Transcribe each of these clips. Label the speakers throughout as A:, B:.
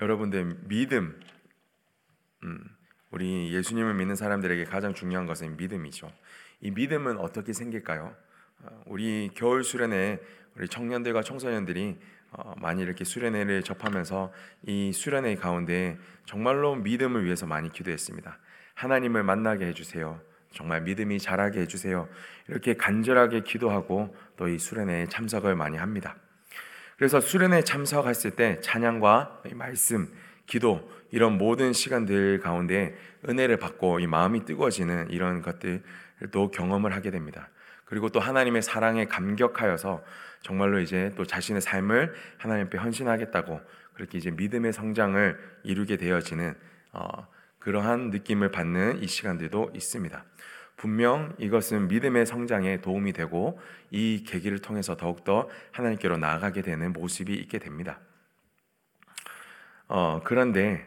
A: 여러분들 믿음, 음, 우리 예수님을 믿는 사람들에게 가장 중요한 것은 믿음이죠. 이 믿음은 어떻게 생길까요? 어, 우리 겨울 수련회 우리 청년들과 청소년들이 어, 많이 이렇게 수련회를 접하면서 이 수련회 가운데 정말로 믿음을 위해서 많이 기도했습니다. 하나님을 만나게 해주세요. 정말 믿음이 자라게 해주세요. 이렇게 간절하게 기도하고 또 이 수련회에 참석을 많이 합니다. 그래서 수련회 참석했을 때 찬양과 말씀, 기도 이런 모든 시간들 가운데 은혜를 받고 이 마음이 뜨거워지는 이런 것들도 경험을 하게 됩니다. 그리고 또 하나님의 사랑에 감격하여서 정말로 이제 또 자신의 삶을 하나님 앞에 헌신하겠다고 그렇게 이제 믿음의 성장을 이루게 되어지는 어, 그러한 느낌을 받는 이 시간들도 있습니다. 분명 이것은 믿음의 성장에 도움이 되고 이 계기를 통해서 더욱더 하나님께로 나아가게 되는 모습이 있게 됩니다. 어, 그런데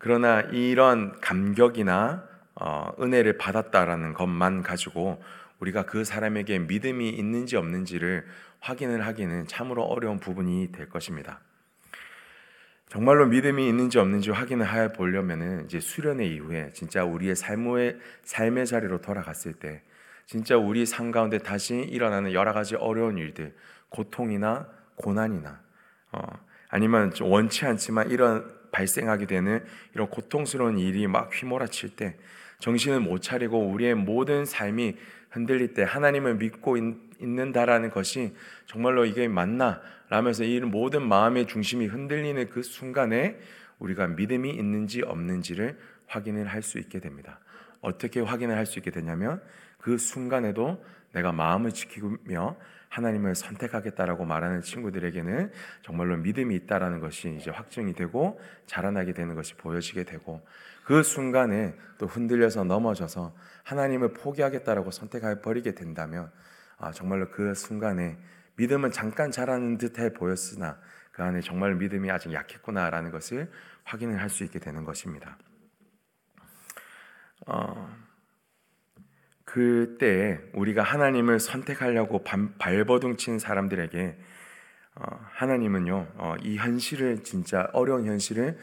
A: 그러나 이런 감격이나 어, 은혜를 받았다라는 것만 가지고 우리가 그 사람에게 믿음이 있는지 없는지를 확인을 하기는 참으로 어려운 부분이 될 것입니다. 정말로 믿음이 있는지 없는지 확인을 해 보려면은 이제 수련의 이후에 진짜 우리의 삶의 삶의 자리로 돌아갔을 때 진짜 우리 삶 가운데 다시 일어나는 여러 가지 어려운 일들, 고통이나 고난이나 어, 아니면 원치 않지만 이런 발생하게 되는 이런 고통스러운 일이 막 휘몰아칠 때 정신을 못 차리고 우리의 모든 삶이 흔들릴 때 하나님을 믿고 있, 는다라는 것이 정말로 이게 맞나 라면서 이 모든 마음의 중심이 흔들리는 그 순간에 우리가 믿음이 있는지 없는지를 확인을 할 수 있게 됩니다. 어떻게 확인을 할 수 있게 되냐면 그 순간에도 내가 마음을 지키며 하나님을 선택하겠다라고 말하는 친구들에게는 정말로 믿음이 있다라는 것이 이제 확증이 되고 자라나게 되는 것이 보여지게 되고 그 순간에 또 흔들려서 넘어져서 하나님을 포기하겠다라고 선택해 버리게 된다면 아, 정말로 그 순간에 믿음은 잠깐 자라는 듯해 보였으나 그 안에 정말 믿음이 아직 약했구나라는 것을 확인을 할 수 있게 되는 것입니다. 어, 그때 우리가 하나님을 선택하려고 발버둥 친 사람들에게 어, 하나님은요 어, 이 현실을 진짜 어려운 현실을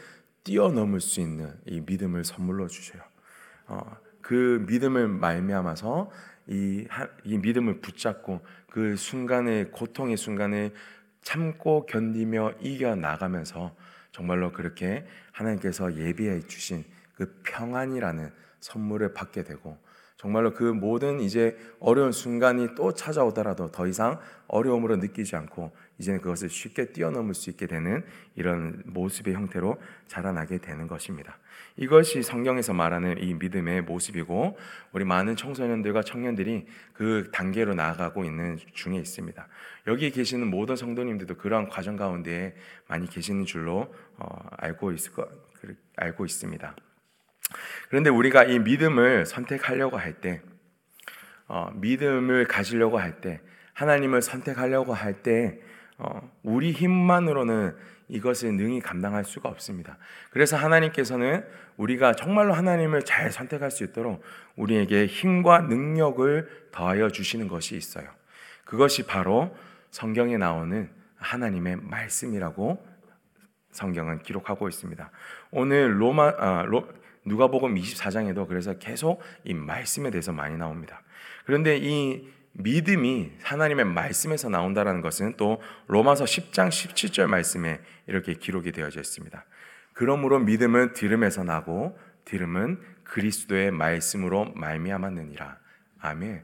A: 뛰어넘을 수 있는 이 믿음을 선물로 주셔요. 어, 그 믿음을 말미암아서 이, 이 믿음을 붙잡고 그 순간의 고통의 순간에 참고 견디며 이겨 나가면서 정말로 그렇게 하나님께서 예비해 주신 그 평안이라는 선물을 받게 되고 정말로 그 모든 이제 어려운 순간이 또 찾아오더라도 더 이상 어려움으로 느끼지 않고 이제는 그것을 쉽게 뛰어넘을 수 있게 되는 이런 모습의 형태로 자라나게 되는 것입니다. 이것이 성경에서 말하는 이 믿음의 모습이고 우리 많은 청소년들과 청년들이 그 단계로 나아가고 있는 중에 있습니다. 여기 계시는 모든 성도님들도 그러한 과정 가운데 많이 계시는 줄로 어, 알고 있을 거 알고 있습니다. 그런데 우리가 이 믿음을 선택하려고 할 때, 어, 믿음을 가지려고 할 때, 하나님을 선택하려고 할 때, 어, 우리 힘만으로는 이것을 능히 감당할 수가 없습니다. 그래서 하나님께서는 우리가 정말로 하나님을 잘 선택할 수 있도록 우리에게 힘과 능력을 더하여 주시는 것이 있어요. 그것이 바로 성경에 나오는 하나님의 말씀이라고 성경은 기록하고 있습니다. 오늘 로마 아, 로, 누가복음 24장에도 그래서 계속 이 말씀에 대해서 많이 나옵니다. 그런데 이 믿음이 하나님의 말씀에서 나온다라는 것은 또 로마서 10장 17절 말씀에 이렇게 기록이 되어져 있습니다. 그러므로 믿음은 들음에서 나고 들음은 그리스도의 말씀으로 말미암았느니라. 아멘.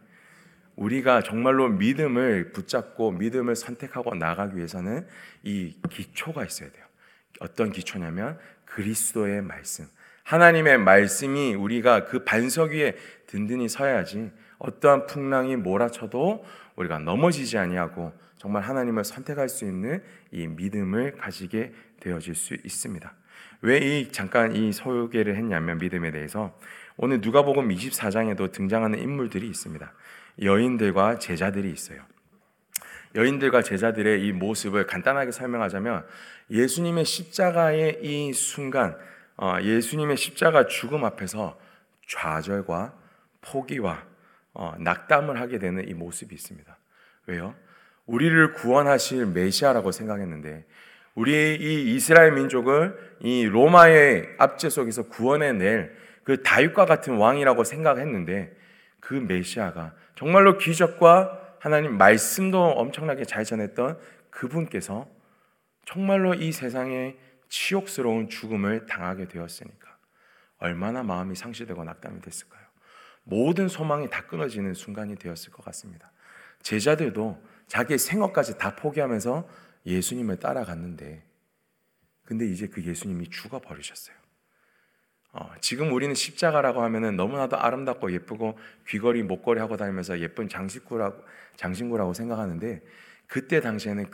A: 우리가 정말로 믿음을 붙잡고 믿음을 선택하고 나가기 위해서는 이 기초가 있어야 돼요. 어떤 기초냐면 그리스도의 말씀. 하나님의 말씀이 우리가 그 반석 위에 든든히 서야지 어떠한 풍랑이 몰아쳐도 우리가 넘어지지 아니하고 정말 하나님을 선택할 수 있는 이 믿음을 가지게 되어질 수 있습니다. 왜 이 잠깐 이 소개를 했냐면 믿음에 대해서 오늘 누가복음 24장에도 등장하는 인물들이 있습니다. 여인들과 제자들이 있어요. 여인들과 제자들의 이 모습을 간단하게 설명하자면 예수님의 십자가의 이 순간 어, 예수님의 십자가 죽음 앞에서 좌절과 포기와 어, 낙담을 하게 되는 이 모습이 있습니다. 왜요? 우리를 구원하실 메시아라고 생각했는데 우리 이 이스라엘 민족을 이 로마의 압제 속에서 구원해낼 그 다윗과 같은 왕이라고 생각했는데 그 메시아가 정말로 기적과 하나님 말씀도 엄청나게 잘 전했던 그분께서 정말로 이 세상에 치욕스러운 죽음을 당하게 되었으니까 얼마나 마음이 상실되고 낙담이 됐을까요? 모든 소망이 다 끊어지는 순간이 되었을 것 같습니다. 제자들도 자기의 생업까지 다 포기하면서 예수님을 따라갔는데 근데 이제 그 예수님이 죽어 버리셨어요. 어, 지금 우리는 십자가라고 하면은 너무나도 아름답고 예쁘고 귀걸이 목걸이 하고 다니면서 예쁜 장식구라고 장신구라고 생각하는데 그때 당시에는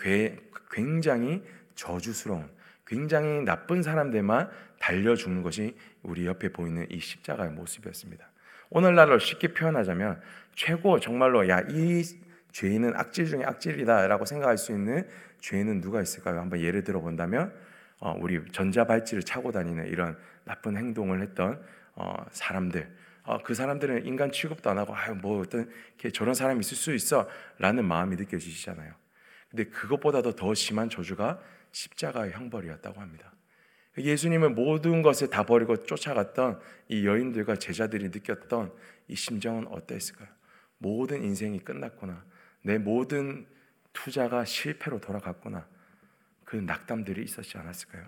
A: 굉장히 저주스러운 굉장히 나쁜 사람들만 달려 죽는 것이 우리 옆에 보이는 이 십자가의 모습이었습니다. 오늘날로 쉽게 표현하자면 최고 정말로 야 이 죄인은 악질 중에 악질이다라고 생각할 수 있는 죄인은 누가 있을까요? 한번 예를 들어 본다면 어, 우리 전자발찌를 차고 다니는 이런 나쁜 행동을 했던 어, 사람들 어, 그 사람들은 인간 취급도 안 하고 아유 뭐 어떤 저런 사람이 있을 수 있어라는 마음이 느껴지시잖아요. 근데 그것보다도 더 심한 저주가 십자가의 형벌이었다고 합니다. 예수님은 모든 것을 다 버리고 쫓아갔던 이 여인들과 제자들이 느꼈던 이 심정은 어땠을까요? 모든 인생이 끝났구나. 내 모든 투자가 실패로 돌아갔구나. 그 낙담들이 있었지 않았을까요?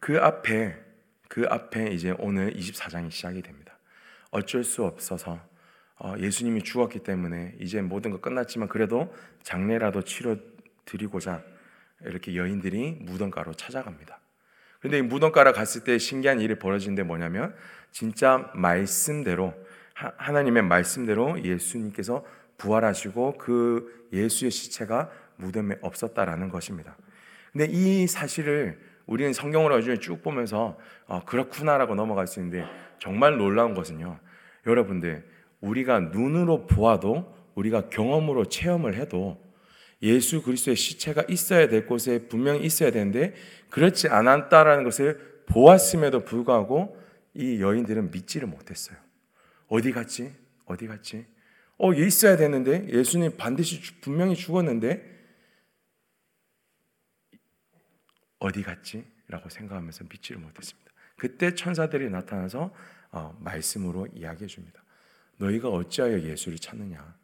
A: 그 앞에 그 앞에 이제 오늘 24장이 시작이 됩니다. 어쩔 수 없어서 어, 예수님이 죽었기 때문에 이제 모든 거 끝났지만 그래도 장례라도 치러 드리고자 이렇게 여인들이 무덤가로 찾아갑니다. 근데 이 무덤가로 갔을 때 신기한 일이 벌어진 데 뭐냐면 진짜 말씀대로 하나님의 말씀대로 예수님께서 부활하시고 그 예수의 시체가 무덤에 없었다라는 것입니다. 근데 이 사실을 우리는 성경을 나중에 쭉 보면서 어, 그렇구나라고 넘어갈 수 있는데 정말 놀라운 것은요. 여러분들 우리가 눈으로 보아도 우리가 경험으로 체험을 해도 예수 그리스도의 시체가 있어야 될 곳에 분명히 있어야 되는데 그렇지 않았다라는 것을 보았음에도 불구하고 이 여인들은 믿지를 못했어요. 어디 갔지? 어디 갔지? 어, 있어야 되는데 예수님 반드시 분명히 죽었는데 어디 갔지? 라고 생각하면서 믿지를 못했습니다. 그때 천사들이 나타나서 어, 말씀으로 이야기해 줍니다. 너희가 어찌하여 예수를 찾느냐?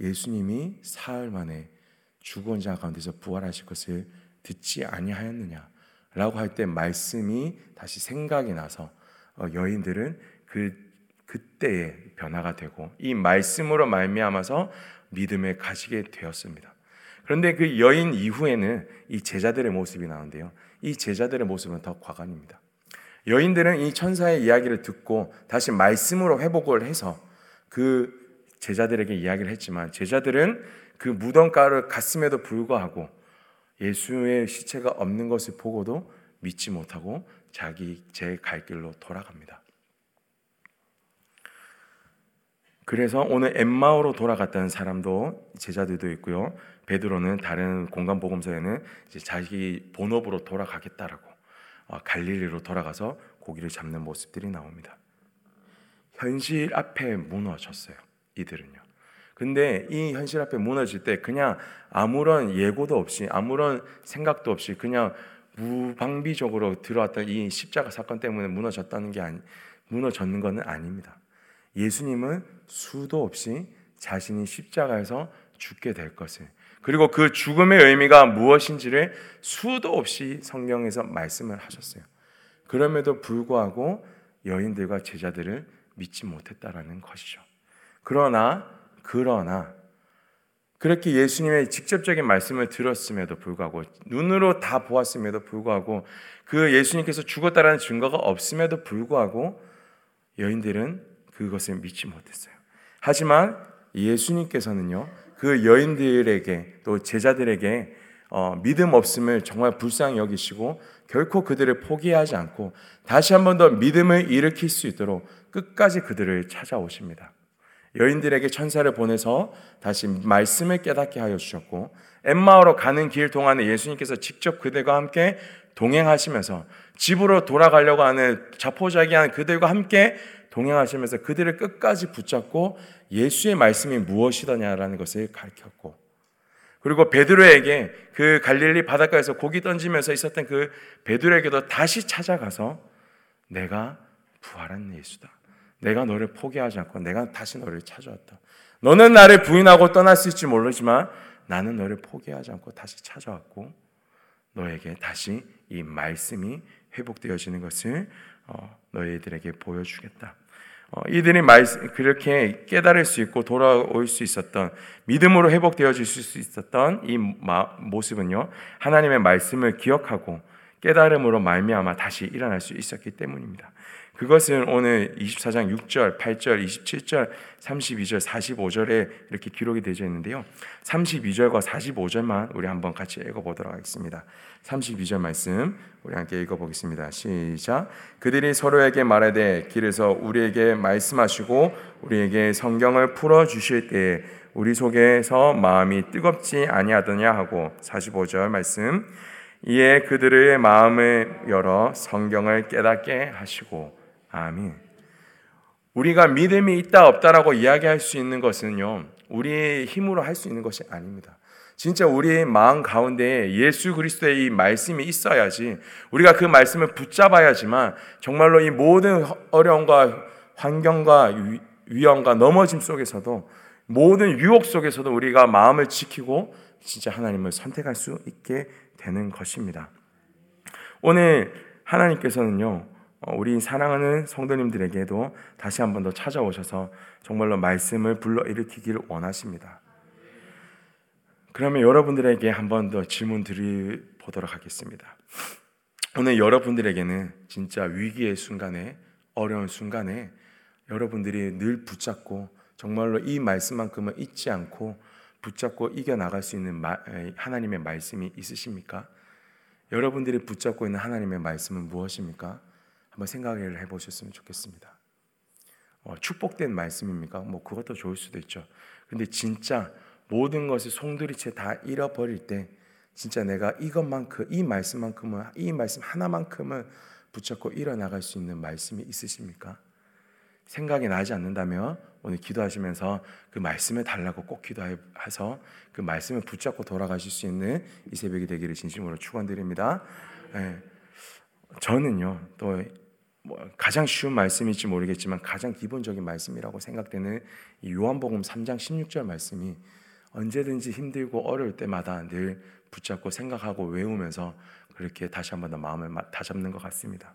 A: 예수님이 사흘 만에 죽은 자 가운데서 부활하실 것을 듣지 아니하였느냐? 라고 할 때 말씀이 다시 생각이 나서 어, 여인들은 그 그때의 변화가 되고 이 말씀으로 말미암아서 믿음에 가시게 되었습니다. 그런데 그 여인 이후에는 이 제자들의 모습이 나오는데요. 이 제자들의 모습은 더 과관입니다. 여인들은 이 천사의 이야기를 듣고 다시 말씀으로 회복을 해서 그 제자들에게 이야기를 했지만 제자들은 그 무덤가를 갔음에도 불구하고 예수의 시체가 없는 것을 보고도 믿지 못하고 자기 제 갈 길로 돌아갑니다. 그래서 오늘 엠마오로 돌아갔다는 사람도 제자들도 있고요. 베드로는 다른 공간 복음서에는 자기 본업으로 돌아가겠다라고 어, 갈릴리로 돌아가서 고기를 잡는 모습들이 나옵니다. 현실 앞에 무너졌어요. 이들은요. 근데 이 현실 앞에 무너질 때 그냥 아무런 예고도 없이 아무런 생각도 없이 그냥 무방비적으로 들어왔던 이 십자가 사건 때문에 무너졌다는 게 아니 무너졌는 것은 아닙니다. 예수님은 수도 없이 자신이 십자가에서 죽게 될 것을 그리고 그 죽음의 의미가 무엇인지를 수도 없이 성경에서 말씀을 하셨어요. 그럼에도 불구하고 여인들과 제자들을 믿지 못했다라는 것이죠. 그러나 그러나 그렇게 예수님의 직접적인 말씀을 들었음에도 불구하고 눈으로 다 보았음에도 불구하고 그 예수님께서 죽었다라는 증거가 없음에도 불구하고 여인들은 그것을 믿지 못했어요. 하지만 예수님께서는요 그 여인들에게 또 제자들에게 어, 믿음 없음을 정말 불쌍히 여기시고 결코 그들을 포기하지 않고 다시 한 번 더 믿음을 일으킬 수 있도록 끝까지 그들을 찾아오십니다. 여인들에게 천사를 보내서 다시 말씀을 깨닫게 하여 주셨고 엠마오로 가는 길 동안에 예수님께서 직접 그들과 함께 동행하시면서 집으로 돌아가려고 하는 자포자기한 그들과 함께 동행하시면서 그들을 끝까지 붙잡고 예수의 말씀이 무엇이더냐라는 것을 가르쳤고 그리고 베드로에게 그 갈릴리 바닷가에서 고기 던지면서 있었던 그 베드로에게도 다시 찾아가서 내가 부활한 예수다. 내가 너를 포기하지 않고 내가 다시 너를 찾아왔다. 너는 나를 부인하고 떠났을지 모르지만 나는 너를 포기하지 않고 다시 찾아왔고 너에게 다시 이 말씀이 회복되어지는 것을 어, 너희들에게 보여주겠다. 어, 이들이 말씀, 그렇게 깨달을 수 있고 돌아올 수 있었던 믿음으로 회복되어질 수 있었던 이 모습은요 하나님의 말씀을 기억하고 깨달음으로 말미암아 다시 일어날 수 있었기 때문입니다. 그것은 오늘 24장 6절, 8절, 27절, 32절, 45절에 이렇게 기록이 되어 있는데요. 32절과 45절만 우리 한번 같이 읽어보도록 하겠습니다. 32절 말씀 우리 함께 읽어보겠습니다. 시작. 그들이 서로에게 말하되 길에서 우리에게 말씀하시고 우리에게 성경을 풀어 주실 때에 우리 속에서 마음이 뜨겁지 아니하더냐 하고 45절 말씀 이에 그들의 마음을 열어 성경을 깨닫게 하시고 아멘. 우리가 믿음이 있다 없다라고 이야기할 수 있는 것은요. 우리의 힘으로 할 수 있는 것이 아닙니다. 진짜 우리의 마음 가운데 예수 그리스도의 이 말씀이 있어야지 우리가 그 말씀을 붙잡아야지만 정말로 이 모든 어려움과 환경과 위험과 넘어짐 속에서도 모든 유혹 속에서도 우리가 마음을 지키고 진짜 하나님을 선택할 수 있게 되는 것입니다. 오늘 하나님께서는요, 어, 우리 사랑하는 성도님들에게도 다시 한 번 더 찾아오셔서 정말로 말씀을 불러 일으키기를 원하십니다. 그러면 여러분들에게 한 번 더 질문 드려보도록 하겠습니다. 오늘 여러분들에게는 진짜 위기의 순간에 어려운 순간에 여러분들이 늘 붙잡고 정말로 이 말씀만큼은 잊지 않고 붙잡고 이겨 나갈 수 있는 하나님의 말씀이 있으십니까? 여러분들이 붙잡고 있는 하나님의 말씀은 무엇입니까? 한번 생각을 해보셨으면 좋겠습니다. 어, 축복된 말씀입니까? 뭐 그것도 좋을 수도 있죠. 근데 진짜 모든 것을 송두리째 다 잃어버릴 때 진짜 내가 이것만큼 이 말씀만큼은 이 말씀 하나만큼은 붙잡고 일어나갈 수 있는 말씀이 있으십니까? 생각이 나지 않는다면 오늘 기도하시면서 그 말씀을 달라고 꼭 기도해서 그 말씀을 붙잡고 돌아가실 수 있는 이 새벽이 되기를 진심으로 축원드립니다. 네. 저는요 또 뭐 가장 쉬운 말씀일지 모르겠지만 가장 기본적인 말씀이라고 생각되는 이 요한복음 3장 16절 말씀이 언제든지 힘들고 어려울 때마다 늘 붙잡고 생각하고 외우면서 그렇게 다시 한번 더 마음을 다잡는 것 같습니다.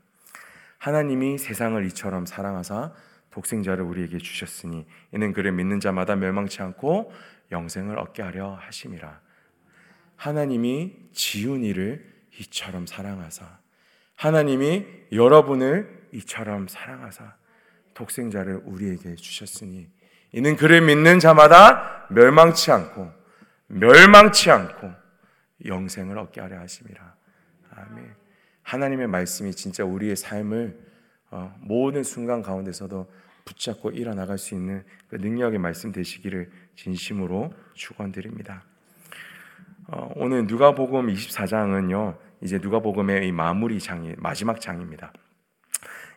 A: 하나님이 세상을 이처럼 사랑하사 독생자를 우리에게 주셨으니 이는 그를 믿는 자마다 멸망치 않고 영생을 얻게 하려 하심이라. 하나님이 지은 이를 이처럼 사랑하사 하나님이 여러분을 이처럼 사랑하사 독생자를 우리에게 주셨으니 이는 그를 믿는 자마다 멸망치 않고 멸망치 않고 영생을 얻게 하려 하심이라. 아멘. 하나님의 말씀이 진짜 우리의 삶을 어, 모든 순간 가운데서도 붙잡고 일어나갈 수 있는 그 능력의 말씀 되시기를 진심으로 축원드립니다. 어, 오늘 누가복음 24장은요. 이제 누가복음의 이 마무리 장이 마지막 장입니다.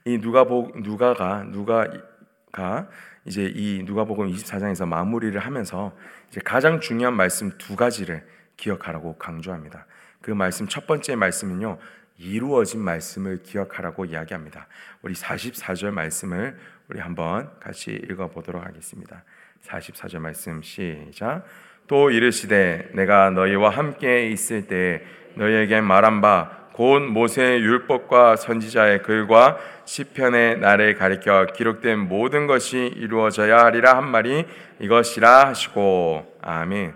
A: 이 누가복 누가가 누가가 이제 이 누가복음 24장에서 마무리를 하면서 이제 가장 중요한 말씀 두 가지를 기억하라고 강조합니다. 그 말씀 첫 번째 말씀은요. 이루어진 말씀을 기억하라고 이야기합니다. 우리 44절 말씀을 우리 한번 같이 읽어 보도록 하겠습니다. 44절 말씀 시작. 또 이르시되 내가 너희와 함께 있을 때 너희에게 말한 바 곧 모세의 율법과 선지자의 글과 시편의 나를 가리켜 기록된 모든 것이 이루어져야 하리라 한 말이 이것이라 하시고 아멘.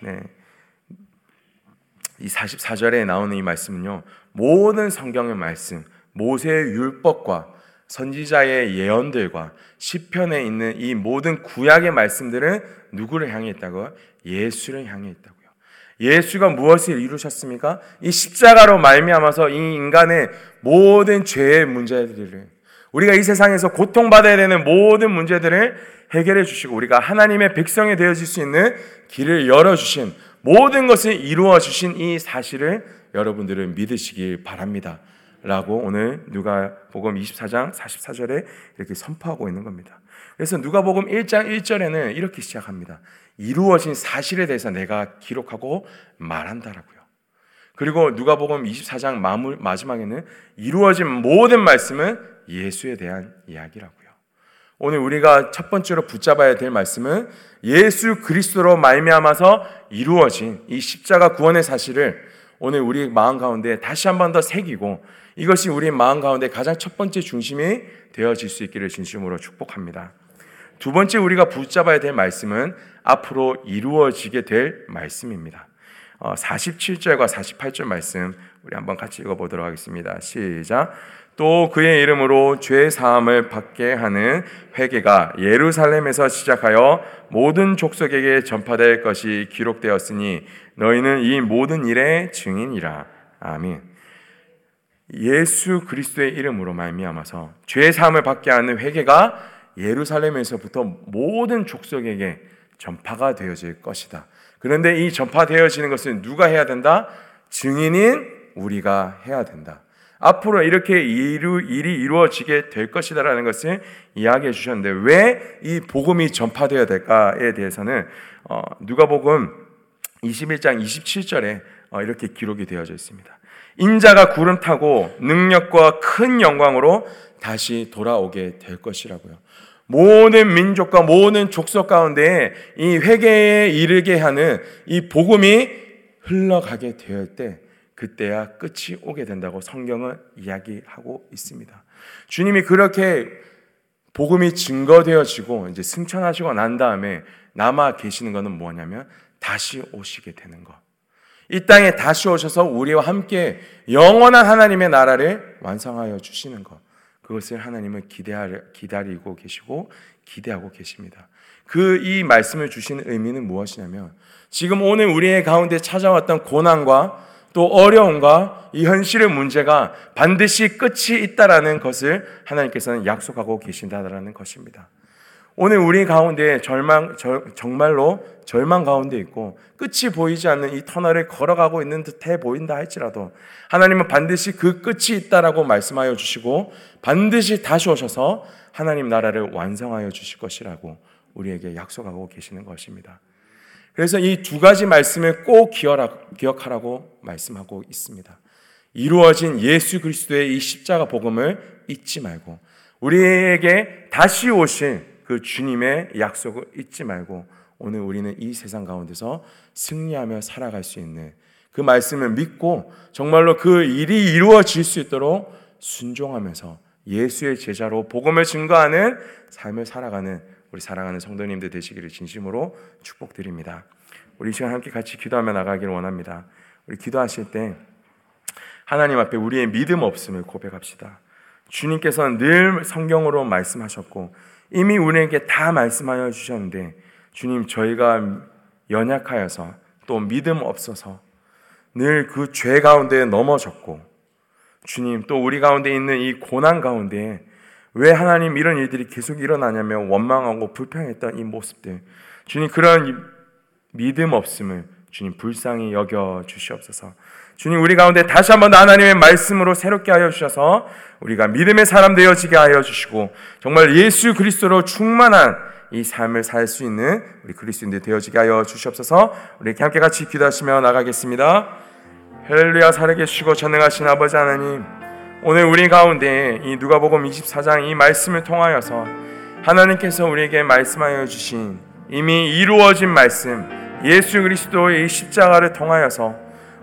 A: 네. 이 44절에 나오는 이 말씀은요. 모든 성경의 말씀, 모세의 율법과 선지자의 예언들과 시편에 있는 이 모든 구약의 말씀들은 누구를 향해 있다고? 예수를 향해 있다고. 예수가 무엇을 이루셨습니까? 이 십자가로 말미암아서 이 인간의 모든 죄의 문제들을 우리가 이 세상에서 고통받아야 되는 모든 문제들을 해결해 주시고 우리가 하나님의 백성이 되어질 수 있는 길을 열어 주신 모든 것을 이루어 주신 이 사실을 여러분들은 믿으시길 바랍니다. 라고 오늘 누가 복음 24장 44절에 이렇게 선포하고 있는 겁니다. 그래서 누가복음 1장 1절에는 이렇게 시작합니다. 이루어진 사실에 대해서 내가 기록하고 말한다라고요. 그리고 누가복음 24장 마지막에는 이루어진 모든 말씀은 예수에 대한 이야기라고요. 오늘 우리가 첫 번째로 붙잡아야 될 말씀은 예수 그리스도로 말미암아서 이루어진 이 십자가 구원의 사실을 오늘 우리 마음 가운데 다시 한 번 더 새기고 이것이 우리 마음 가운데 가장 첫 번째 중심이 되어질 수 있기를 진심으로 축복합니다. 두 번째 우리가 붙잡아야 될 말씀은 앞으로 이루어지게 될 말씀입니다. 47절과 어, 48절 말씀 우리 한번 같이 읽어 보도록 하겠습니다. 시작. 또 그의 이름으로 죄 사함을 받게 하는 회개가 예루살렘에서 시작하여 모든 족속에게 전파될 것이 기록되었으니 너희는 이 모든 일의 증인이라. 아멘. 예수 그리스도의 이름으로 말미암아서 죄 사함을 받게 하는 회개가 예루살렘에서부터 모든 족속에게 전파가 되어질 것이다. 그런데 이 전파되어지는 것은 누가 해야 된다? 증인인 우리가 해야 된다. 앞으로 이렇게 일이 이루어지게 될 것이다라는 것을 이야기해 주셨는데 왜 이 복음이 전파되어야 될까에 대해서는 어, 누가복음 21장 27절에 어, 이렇게 기록이 되어져 있습니다. 인자가 구름 타고 능력과 큰 영광으로 다시 돌아오게 될 것이라고요. 모든 민족과 모든 족속 가운데 이 회개에 이르게 하는 이 복음이 흘러가게 되었 때 그때야 끝이 오게 된다고 성경은 이야기하고 있습니다. 주님이 그렇게 복음이 증거되어지고 이제 승천하시고 난 다음에 남아 계시는 것은 뭐냐면 다시 오시게 되는 것. 이 땅에 다시 오셔서 우리와 함께 영원한 하나님의 나라를 완성하여 주시는 것. 그것을 하나님은 기다리고 계시고 기대하고 계십니다. 그 이 말씀을 주신 의미는 무엇이냐면 지금 오늘 우리의 가운데 찾아왔던 고난과 또 어려움과 이 현실의 문제가 반드시 끝이 있다라는 것을 하나님께서는 약속하고 계신다라는 것입니다. 오늘 우리 가운데 절망, 저, 정말로 절망 가운데 있고 끝이 보이지 않는 이 터널을 걸어가고 있는 듯해 보인다 할지라도 하나님은 반드시 그 끝이 있다라고 말씀하여 주시고 반드시 다시 오셔서 하나님 나라를 완성하여 주실 것이라고 우리에게 약속하고 계시는 것입니다. 그래서 이 두 가지 말씀을 꼭 기억하라고 말씀하고 있습니다. 이루어진 예수 그리스도의 이 십자가 복음을 잊지 말고 우리에게 다시 오실 그 주님의 약속을 잊지 말고 오늘 우리는 이 세상 가운데서 승리하며 살아갈 수 있는 그 말씀을 믿고 정말로 그 일이 이루어질 수 있도록 순종하면서 예수의 제자로 복음을 증거하는 삶을 살아가는 우리 사랑하는 성도님들 되시기를 진심으로 축복드립니다. 우리 시간 함께 같이 기도하며 나가기를 원합니다. 우리 기도하실 때 하나님 앞에 우리의 믿음 없음을 고백합시다. 주님께서는 늘 성경으로 말씀하셨고 이미 우리에게 다 말씀하여 주셨는데 주님 저희가 연약하여서 또 믿음 없어서 늘 그 죄 가운데 넘어졌고 주님 또 우리 가운데 있는 이 고난 가운데 왜 하나님 이런 일들이 계속 일어나냐면 원망하고 불평했던 이 모습들. 주님 그런 믿음 없음을 주님 불쌍히 여겨 주시옵소서. 주님 우리 가운데 다시 한번 하나님의 말씀으로 새롭게 하여 주셔서 우리가 믿음의 사람 되어지게 하여 주시고 정말 예수 그리스도로 충만한 이 삶을 살 수 있는 우리 그리스도인들 되어지게 하여 주시옵소서. 우리 함께 같이 기도하시며 나가겠습니다. 헬루야 살아계시고 전능하신 아버지 하나님 오늘 우리 가운데 이 누가복음 24장 이 말씀을 통하여서 하나님께서 우리에게 말씀하여 주신 이미 이루어진 말씀 예수 그리스도의 십자가를 통하여서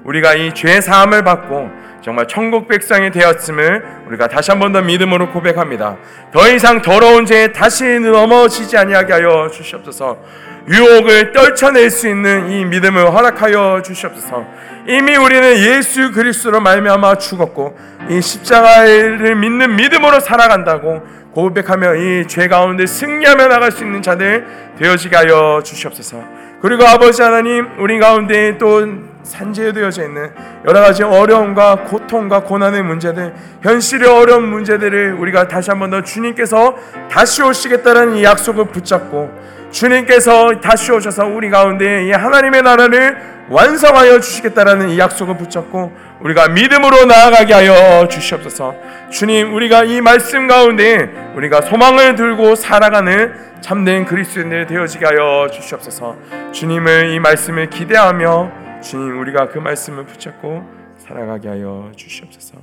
A: 우리가 이 죄 사함을 받고 정말 천국 백성이 되었음을 우리가 다시 한 번 더 믿음으로 고백합니다. 더 이상 더러운 죄에 다시 넘어지지 아니하게 하여 주시옵소서. 유혹을 떨쳐낼 수 있는 이 믿음을 허락하여 주시옵소서. 이미 우리는 예수 그리스도로 말미암아 죽었고 이 십자가를 믿는 믿음으로 살아간다고 고백하며 이 죄 가운데 승리하며 나갈 수 있는 자들 되어지게 하여 주시옵소서. 그리고 아버지 하나님 우리 가운데 또 산재되어져 있는 여러 가지 어려움과 고통과 고난의 문제들, 현실의 어려운 문제들을 우리가 다시 한번 더 주님께서 다시 오시겠다는 이 약속을 붙잡고 주님께서 다시 오셔서 우리 가운데 이 하나님의 나라를 완성하여 주시겠다라는 이 약속을 붙잡고 우리가 믿음으로 나아가게 하여 주시옵소서. 주님, 우리가 이 말씀 가운데 우리가 소망을 들고 살아가는 참된 그리스도인들 되어지게 하여 주시옵소서. 주님을 이 말씀을 기대하며 주님 우리가 그 말씀을 붙잡고 살아가게 하여 주시옵소서.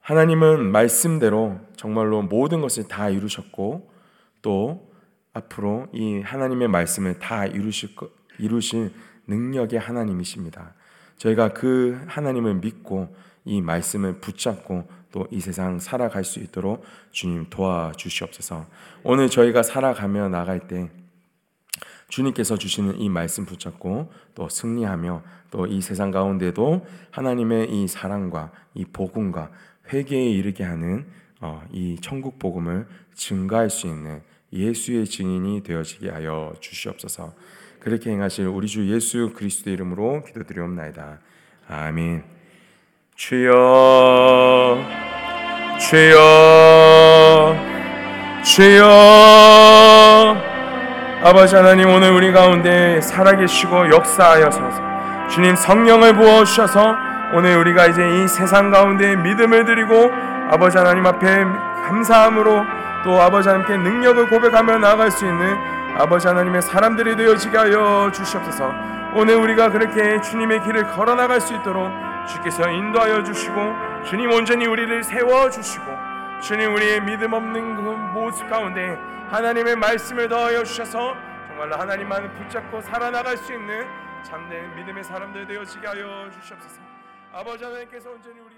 A: 하나님은 말씀대로 정말로 모든 것을 다 이루셨고 또 앞으로 이 하나님의 말씀을 다 이루실 거, 이루실 능력의 하나님이십니다. 저희가 그 하나님을 믿고 이 말씀을 붙잡고 또 이 세상 살아갈 수 있도록 주님 도와주시옵소서. 오늘 저희가 살아가며 나갈 때 주님께서 주시는 이 말씀 붙잡고 또 승리하며 또 이 세상 가운데도 하나님의 이 사랑과 이 복음과 회개에 이르게 하는 어, 이 천국 복음을 증가할 수 있는 예수의 증인이 되어지게 하여 주시옵소서. 그렇게 행하실 우리 주 예수 그리스도 이름으로 기도드리옵나이다. 아멘. 주여, 주여, 주여. 아버지 하나님 오늘 우리 가운데 살아계시고 역사하여서 주님 성령을 부어 주셔서 오늘 우리가 이제 이 세상 가운데 믿음을 드리고 아버지 하나님 앞에 감사함으로 또 아버지 하나님께 능력을 고백하며 나아갈 수 있는 아버지 하나님의 사람들이 되어지게 하여 주시옵소서. 오늘 우리가 그렇게 주님의 길을 걸어 나갈 수 있도록 주께서 인도하여 주시고 주님 온전히 우리를 세워 주시고 주님 우리의 믿음 없는 그 모습 가운데 하나님의 말씀을 더하여 주셔서 정말로 하나님만을 붙잡고 살아나갈 수 있는 참된 믿음의 사람들 되어지게 하여 주시옵소서. 아버지 하나님께서 온전히 우리를